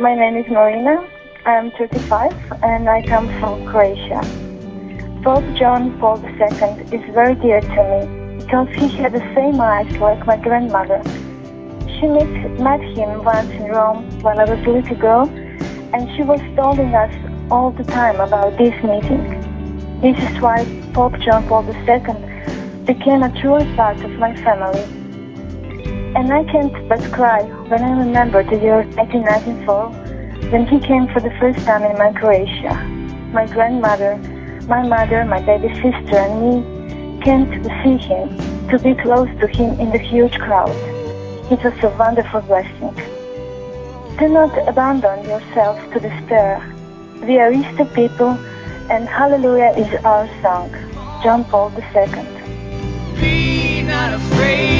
My name is Marina. I'm 35 and I come from Croatia. Pope John Paul II is very dear to me because he had the same eyes like my grandmother. She met, met him once in Rome when I was a little girl and she was telling us all the time about this meeting. This is why Pope John Paul II became a true part of my family. And I can't but cry when I remember the year 1894 when he came for the first time in my Croatia. My grandmother, my mother, my baby sister and me came to see him, to be close to him in the huge crowd. It was a wonderful blessing. Do not abandon yourself to despair. We are Easter people and Hallelujah is our song. John Paul II. Be not afraid.